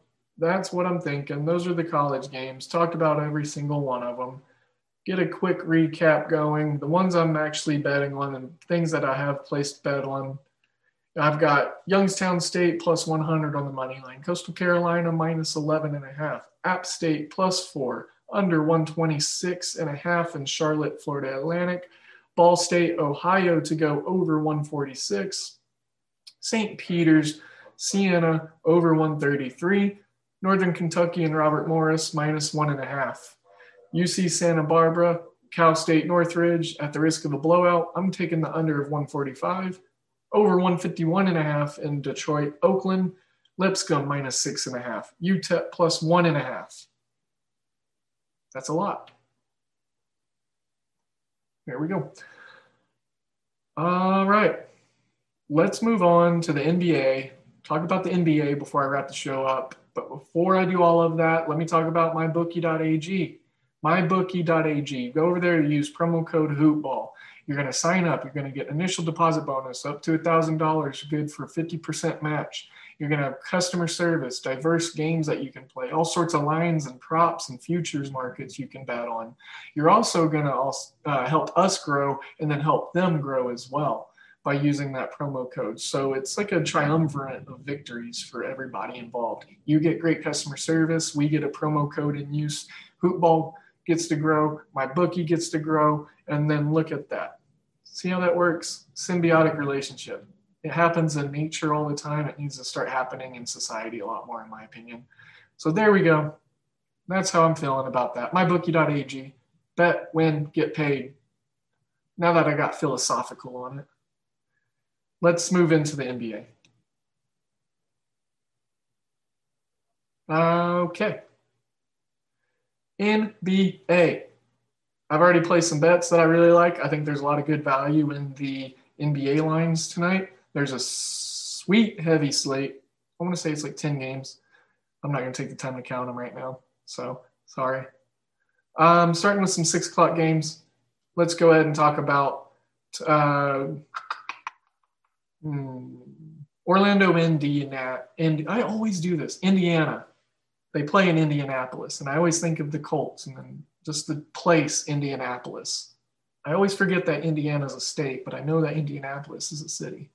Speaker 1: That's what I'm thinking. Those are the college games. Talk about every single one of them. Get a quick recap going. The ones I'm actually betting on and things that I have placed bet on. I've got Youngstown State plus 100 on the money line, Coastal Carolina minus 11 and a half, App State plus four, under 126 and a half in Charlotte, Florida Atlantic. Ball State, Ohio to go over 146. St. Peter's, Siena over 133. Northern Kentucky and Robert Morris minus one and a half. UC Santa Barbara, Cal State Northridge at the risk of a blowout. I'm taking the under of 145. Over 151 and a half in Detroit, Oakland. Lipscomb minus six and a half. UTEP plus one and a half. That's a lot. There we go. All right. Let's move on to the NBA. Talk about the NBA before I wrap the show up. But before I do all of that, let me talk about mybookie.ag. Mybookie.ag. Go over there, use promo code HoopBall. You're going to sign up. You're going to get initial deposit bonus up to $1,000, good for 50% match. You're going to have customer service, diverse games that you can play, all sorts of lines and props and futures markets you can bet on. You're also going to uh, help us grow and then help them grow as well by using that promo code. So it's like a triumvirate of victories for everybody involved. You get great customer service, we get a promo code in use. Hoopball gets to grow, my bookie gets to grow, and then look at that. See how that works? Symbiotic relationship it happens in nature all the time. It needs to start happening in society a lot more, in my opinion. So there we go. That's how I'm feeling about that. MyBookie.ag. Bet, win, get paid. Now that I got philosophical on it, let's move into the NBA. Okay. NBA. I've already placed some bets that I really like. I think there's a lot of good value in the NBA lines tonight. There's a sweet heavy slate. I want to say it's like 10 games. I'm not going to take the time to count them right now. So sorry. Um, starting with some six o'clock games. Let's go ahead and talk about uh, hmm, Orlando, Indiana. And I always do this. Indiana. They play in Indianapolis, and I always think of the Colts and then just the place Indianapolis. I always forget that Indiana is a state, but I know that Indianapolis is a city.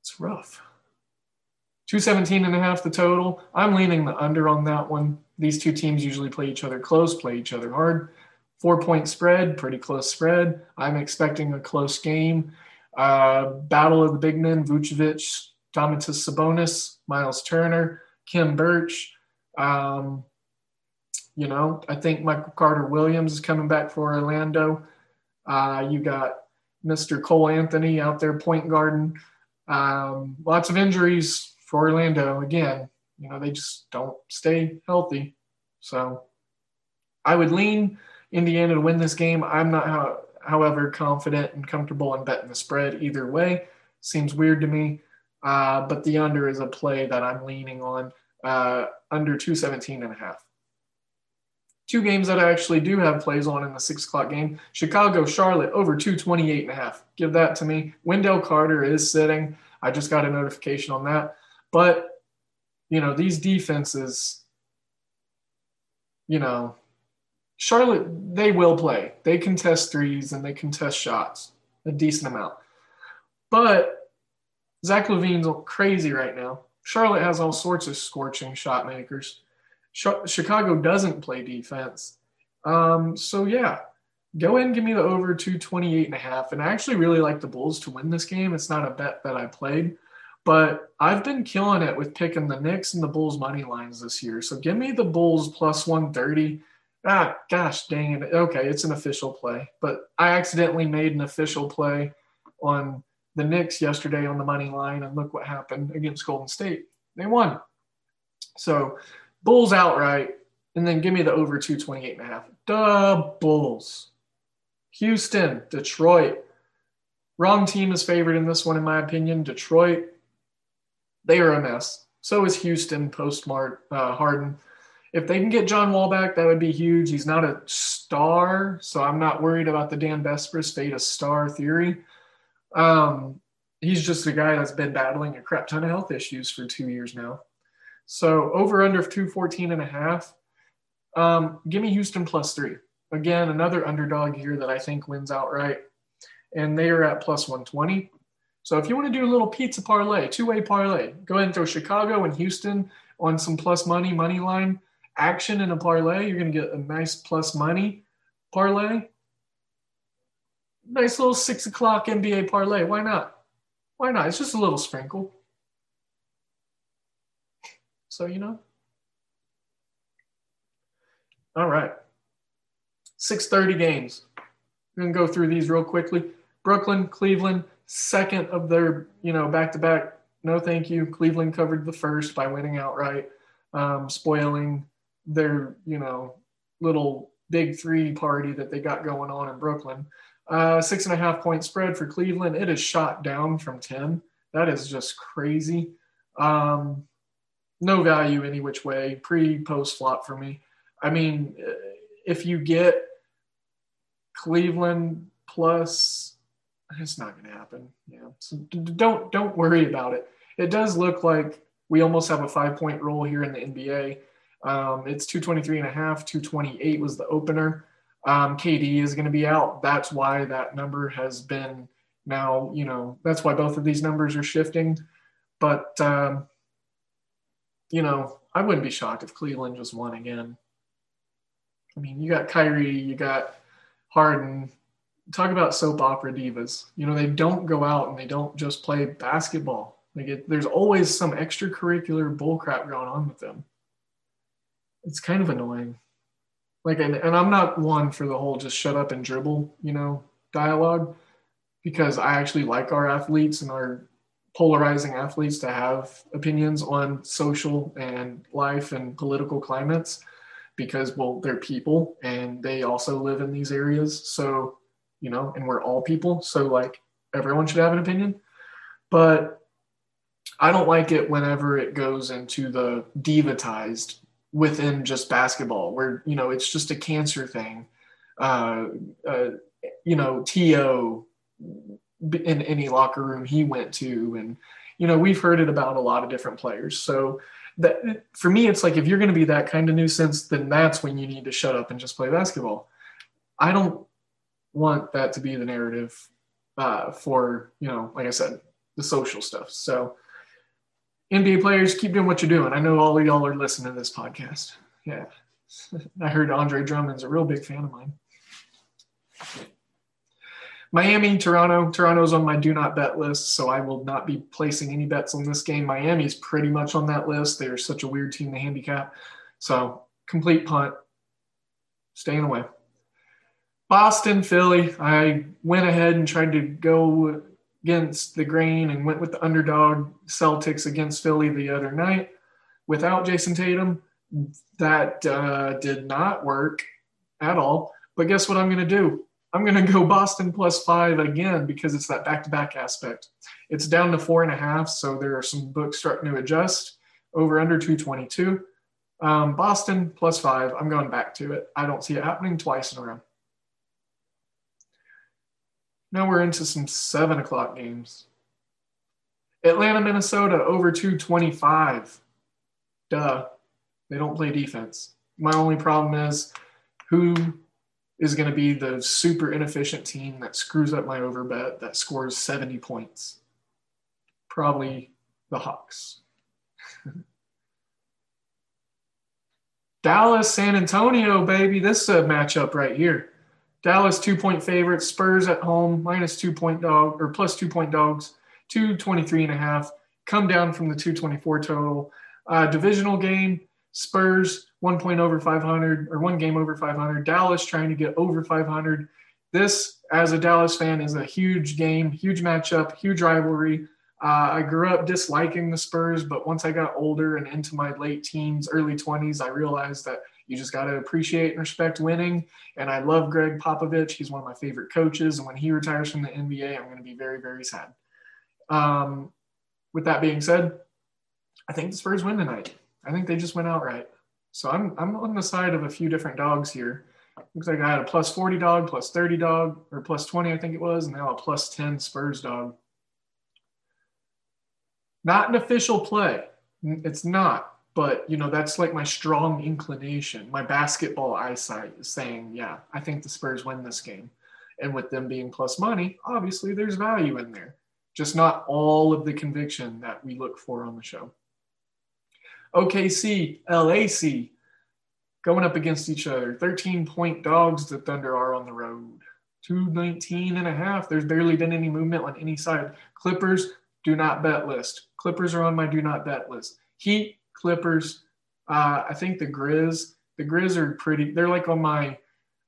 Speaker 1: It's rough. 217 and a half the total. I'm leaning the under on that one. These two teams usually play each other close, play each other hard. Four point spread, pretty close spread. I'm expecting a close game. Uh, battle of the big men, Vucevic, Domantas Sabonis, Miles Turner, Khem Birch. Um, you know, I think Michael Carter Williams is coming back for Orlando. Uh, you got Mr. Cole Anthony out there point guarding. Um, lots of injuries for Orlando. Again, you know, they just don't stay healthy. So I would lean Indiana to win this game. I'm not, how, however, confident and comfortable in betting the spread either way. Seems weird to me. Uh, but the under is a play that I'm leaning on uh, under 217 and a half. Two games that I actually do have plays on in the six o'clock game Chicago, Charlotte over 228 and a half. Give that to me. Wendell Carter is sitting. I just got a notification on that. But, you know, these defenses, you know, Charlotte, they will play. They contest threes and they contest shots a decent amount. But Zach LaVine's crazy right now. Charlotte has all sorts of scorching shot makers. Chicago doesn't play defense. Um, so yeah, go in, give me the over 228 and a half. And I actually really like the Bulls to win this game. It's not a bet that I played, but I've been killing it with picking the Knicks and the Bulls money lines this year. So give me the Bulls plus 130. Ah, gosh dang it. Okay, it's an official play, but I accidentally made an official play on the Knicks yesterday on the money line, and look what happened against Golden State. They won. So Bulls outright, and then give me the over 228 and a half. Duh, Bulls. Houston, Detroit. Wrong team is favored in this one, in my opinion. Detroit, they are a mess. So is Houston post uh, Harden. If they can get John Wall back, that would be huge. He's not a star, so I'm not worried about the Dan Besbris fate a star theory. Um, he's just a guy that's been battling a crap ton of health issues for two years now. So over under 214 and a half. Um, give me Houston plus three. Again, another underdog here that I think wins outright. And they are at plus 120. So if you want to do a little pizza parlay, two-way parlay, go ahead and throw Chicago and Houston on some plus money, money line action in a parlay. You're going to get a nice plus money parlay. Nice little six o'clock NBA parlay. Why not? Why not? It's just a little sprinkle. So, you know. All right. 6:30 games. I'm going to go through these real quickly. Brooklyn, Cleveland, second of their, you know, back-to-back. No, thank you. Cleveland covered the first by winning outright, um, spoiling their, you know, little big three party that they got going on in Brooklyn. Uh, six and a half point spread for Cleveland. It is shot down from 10. That is just crazy. Um, no value any which way, pre post flop for me. I mean, if you get Cleveland plus, it's not going to happen. Yeah, so don't don't worry about it. It does look like we almost have a five point roll here in the NBA. Um, it's 223 and a half, 228 was the opener. Um, KD is going to be out. That's why that number has been now, you know, that's why both of these numbers are shifting. But um, you know, I wouldn't be shocked if Cleveland just won again. I mean, you got Kyrie, you got Harden. Talk about soap opera divas. You know, they don't go out and they don't just play basketball. Like it, there's always some extracurricular bullcrap going on with them. It's kind of annoying. Like, and, and I'm not one for the whole just shut up and dribble, you know, dialogue, because I actually like our athletes and our polarizing athletes to have opinions on social and life and political climates. because well they're people and they also live in these areas so you know and we're all people so like everyone should have an opinion but i don't like it whenever it goes into the divatized within just basketball where you know it's just a cancer thing. Uh, uh you know to in any locker room he went to and you know we've heard it about a lot of different players. So that for me it's like if you're going to be that kind of nuisance then that's when you need to shut up and just play basketball. I don't want that to be the narrative uh, for you know like i said the social stuff. So nba players keep doing what you're doing i know all of y'all are listening to this podcast yeah <laughs> i heard andre drummond's a real big fan of mine Miami, Toronto. Toronto's on my do not bet list, so I will not be placing any bets on this game. Miami's pretty much on that list. They're such a weird team to handicap. So complete punt. Staying away. Boston, Philly. I went ahead and tried to go against the grain and went with the underdog Celtics against Philly the other night without Jayson Tatum. That uh, did not work at all. But guess what I'm going to do? I'm going to go Boston plus five again because it's that back to back aspect. It's down to four and a half, so there are some books starting to adjust over under 222. Um, Boston plus five. I'm going back to it. I don't see it happening twice in a row. Now we're into some seven o'clock games. Atlanta, Minnesota over 225. Duh. They don't play defense. My only problem is who is going to be the super inefficient team that screws up my over bet that scores 70 points. Probably the Hawks. <laughs> Dallas, San Antonio, baby. This is a matchup right here. Dallas two point favorites, Spurs at home, minus two point dog or plus two point dogs, 223 and a half. Come down from the 224 total. Uh, divisional game, Spurs one point over 500 or one game over 500. Dallas trying to get over 500. This, as a Dallas fan, is a huge game, huge matchup, huge rivalry. Uh, I grew up disliking the Spurs, but once I got older and into my late teens, early 20s, I realized that you just got to appreciate and respect winning. And I love Gregg Popovich. He's one of my favorite coaches. And when he retires from the NBA, I'm going to be very, very sad. Um, with that being said, I think the Spurs win tonight. I think they just went outright. So I'm I'm on the side of a few different dogs here. Looks like I had a plus 40 dog, plus 30 dog, or plus 20, I think it was, and now a plus 10 Spurs dog. Not an official play. It's not, but you know, that's like my strong inclination. My basketball eyesight is saying, yeah, I think the Spurs win this game. And with them being plus money, obviously there's value in there. Just not all of the conviction that we look for on the show. OKC, LAC going up against each other. 13 point dogs the Thunder are on the road. 219 and a half. There's barely been any movement on any side. Clippers, do not bet list. Clippers are on my do not bet list. Heat, Clippers. Uh, I think the Grizz, the Grizz are pretty, they're like on my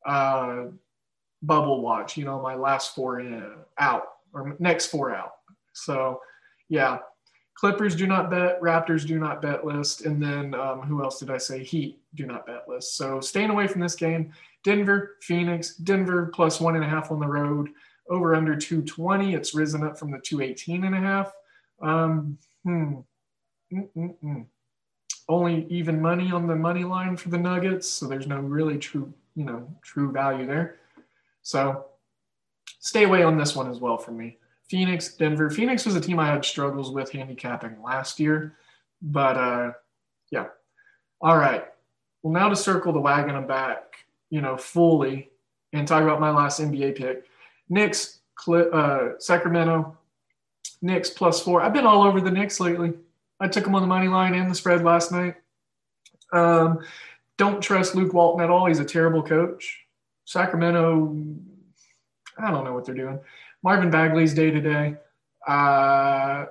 Speaker 1: uh, bubble watch, you know, my last four in, out or next four out. So, yeah, Clippers do not bet, Raptors do not bet list, and then um, who else did I say? Heat do not bet list. So staying away from this game. Denver, Phoenix, Denver plus one and a half on the road, over under 220. It's risen up from the 218 and a half. Um, hmm. Mm-mm-mm. Only even money on the money line for the Nuggets, so there's no really true, you know, true value there. So stay away on this one as well for me. Phoenix, Denver. Phoenix was a team I had struggles with handicapping last year, but uh, yeah. All right. Well, now to circle the wagon back, you know, fully and talk about my last NBA pick. Knicks, uh, Sacramento, Knicks plus four. I've been all over the Knicks lately. I took them on the money line and the spread last night. Um, don't trust Luke Walton at all. He's a terrible coach. Sacramento, I don't know what they're doing. Marvin Bagley's day to day. Uh,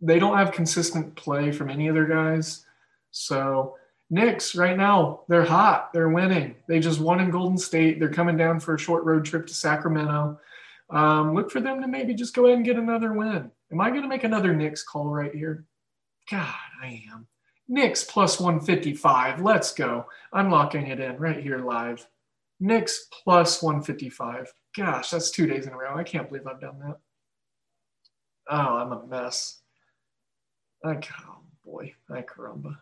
Speaker 1: they don't have consistent play from any of their guys. So Knicks right now, they're hot. They're winning. They just won in Golden State. They're coming down for a short road trip to Sacramento. Um, look for them to maybe just go ahead and get another win. Am I going to make another Knicks call right here? God, I am. Knicks plus 155. Let's go. I'm locking it in right here live. Knicks plus 155. Gosh, that's two days in a row. I can't believe I've done that. Oh, I'm a mess. I, oh boy, I caramba.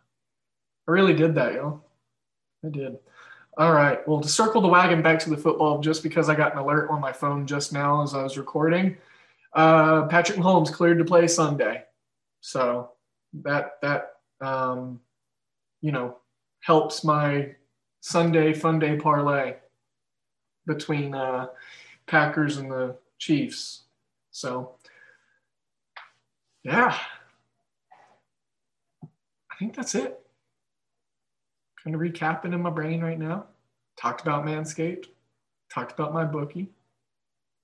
Speaker 1: I really did that, yo. I did. All right. Well, to circle the wagon back to the football, just because I got an alert on my phone just now as I was recording, uh, Patrick Mahomes cleared to play Sunday, so that that um, you know helps my Sunday fun day parlay between uh, Packers and the Chiefs. So yeah, I think that's it. Kind of recapping in my brain right now. Talked about Manscaped, talked about my bookie,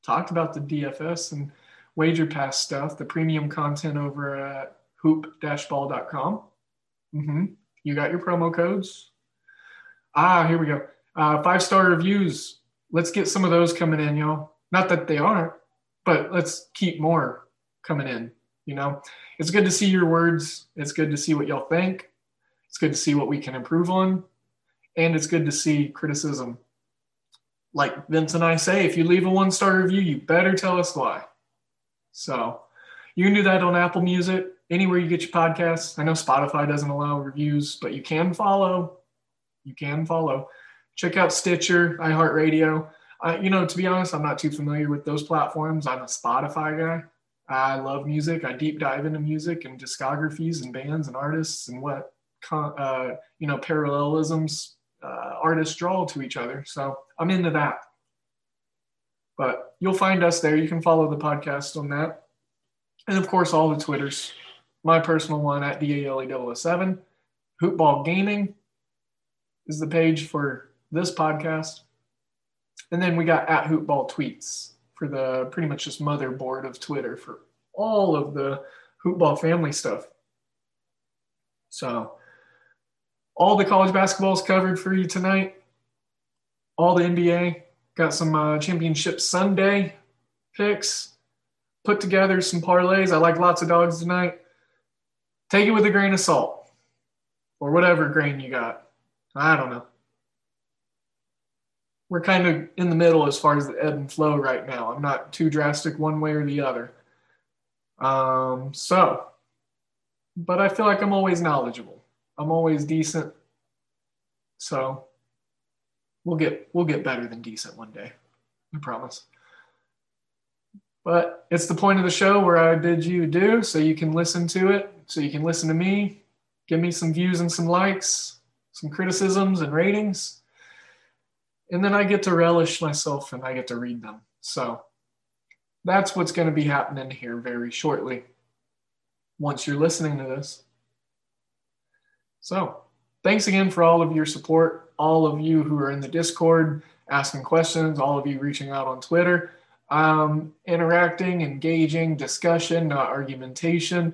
Speaker 1: talked about the DFS and Wager Pass stuff, the premium content over at hoop-ball.com. Mm-hmm. You got your promo codes. Ah, here we go. Uh, five star reviews. Let's get some of those coming in, y'all. Not that they aren't, but let's keep more coming in. You know, it's good to see your words. It's good to see what y'all think. It's good to see what we can improve on. And it's good to see criticism. Like Vince and I say, if you leave a one star review, you better tell us why. So you can do that on Apple Music, anywhere you get your podcasts. I know Spotify doesn't allow reviews, but you can follow. You can follow. Check out Stitcher, iHeartRadio. Uh, you know, to be honest, I'm not too familiar with those platforms. I'm a Spotify guy. I love music. I deep dive into music and discographies and bands and artists and what uh, you know parallelisms uh, artists draw to each other. So I'm into that. But you'll find us there. You can follow the podcast on that, and of course all the Twitters. My personal one at DALE007. Hoopball Gaming is the page for this podcast. And then we got at Hoopball Tweets for the pretty much just motherboard of Twitter for all of the Hoopball family stuff. So all the college basketball is covered for you tonight. All the NBA. Got some uh, championship Sunday picks. Put together some parlays. I like lots of dogs tonight. Take it with a grain of salt or whatever grain you got. I don't know. We're kind of in the middle as far as the ebb and flow right now. I'm not too drastic one way or the other. Um, so, but I feel like I'm always knowledgeable. I'm always decent. So we'll get we'll get better than decent one day. I promise. But it's the point of the show where I bid you do so you can listen to it, so you can listen to me, give me some views and some likes, some criticisms and ratings. And then I get to relish myself and I get to read them. So that's what's going to be happening here very shortly once you're listening to this. So, thanks again for all of your support, all of you who are in the Discord asking questions, all of you reaching out on Twitter, um, interacting, engaging, discussion, not argumentation.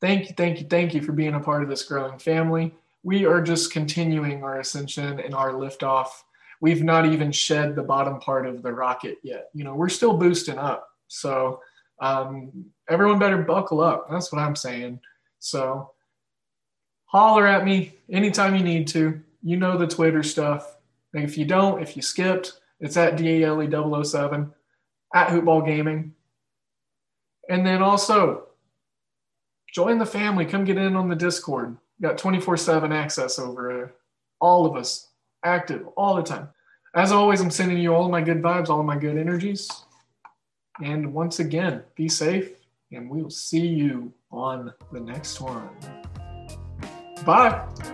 Speaker 1: Thank you, thank you, thank you for being a part of this growing family. We are just continuing our ascension and our liftoff. We've not even shed the bottom part of the rocket yet. You know, we're still boosting up. So, um, everyone better buckle up. That's what I'm saying. So, holler at me anytime you need to. You know the Twitter stuff. if you don't, if you skipped, it's at DALE007 at Hoopball Gaming. And then also join the family. Come get in on the Discord. Got 24 7 access over. All of us active all the time. As always, I'm sending you all my good vibes, all my good energies. And once again, be safe, and we will see you on the next one. Bye.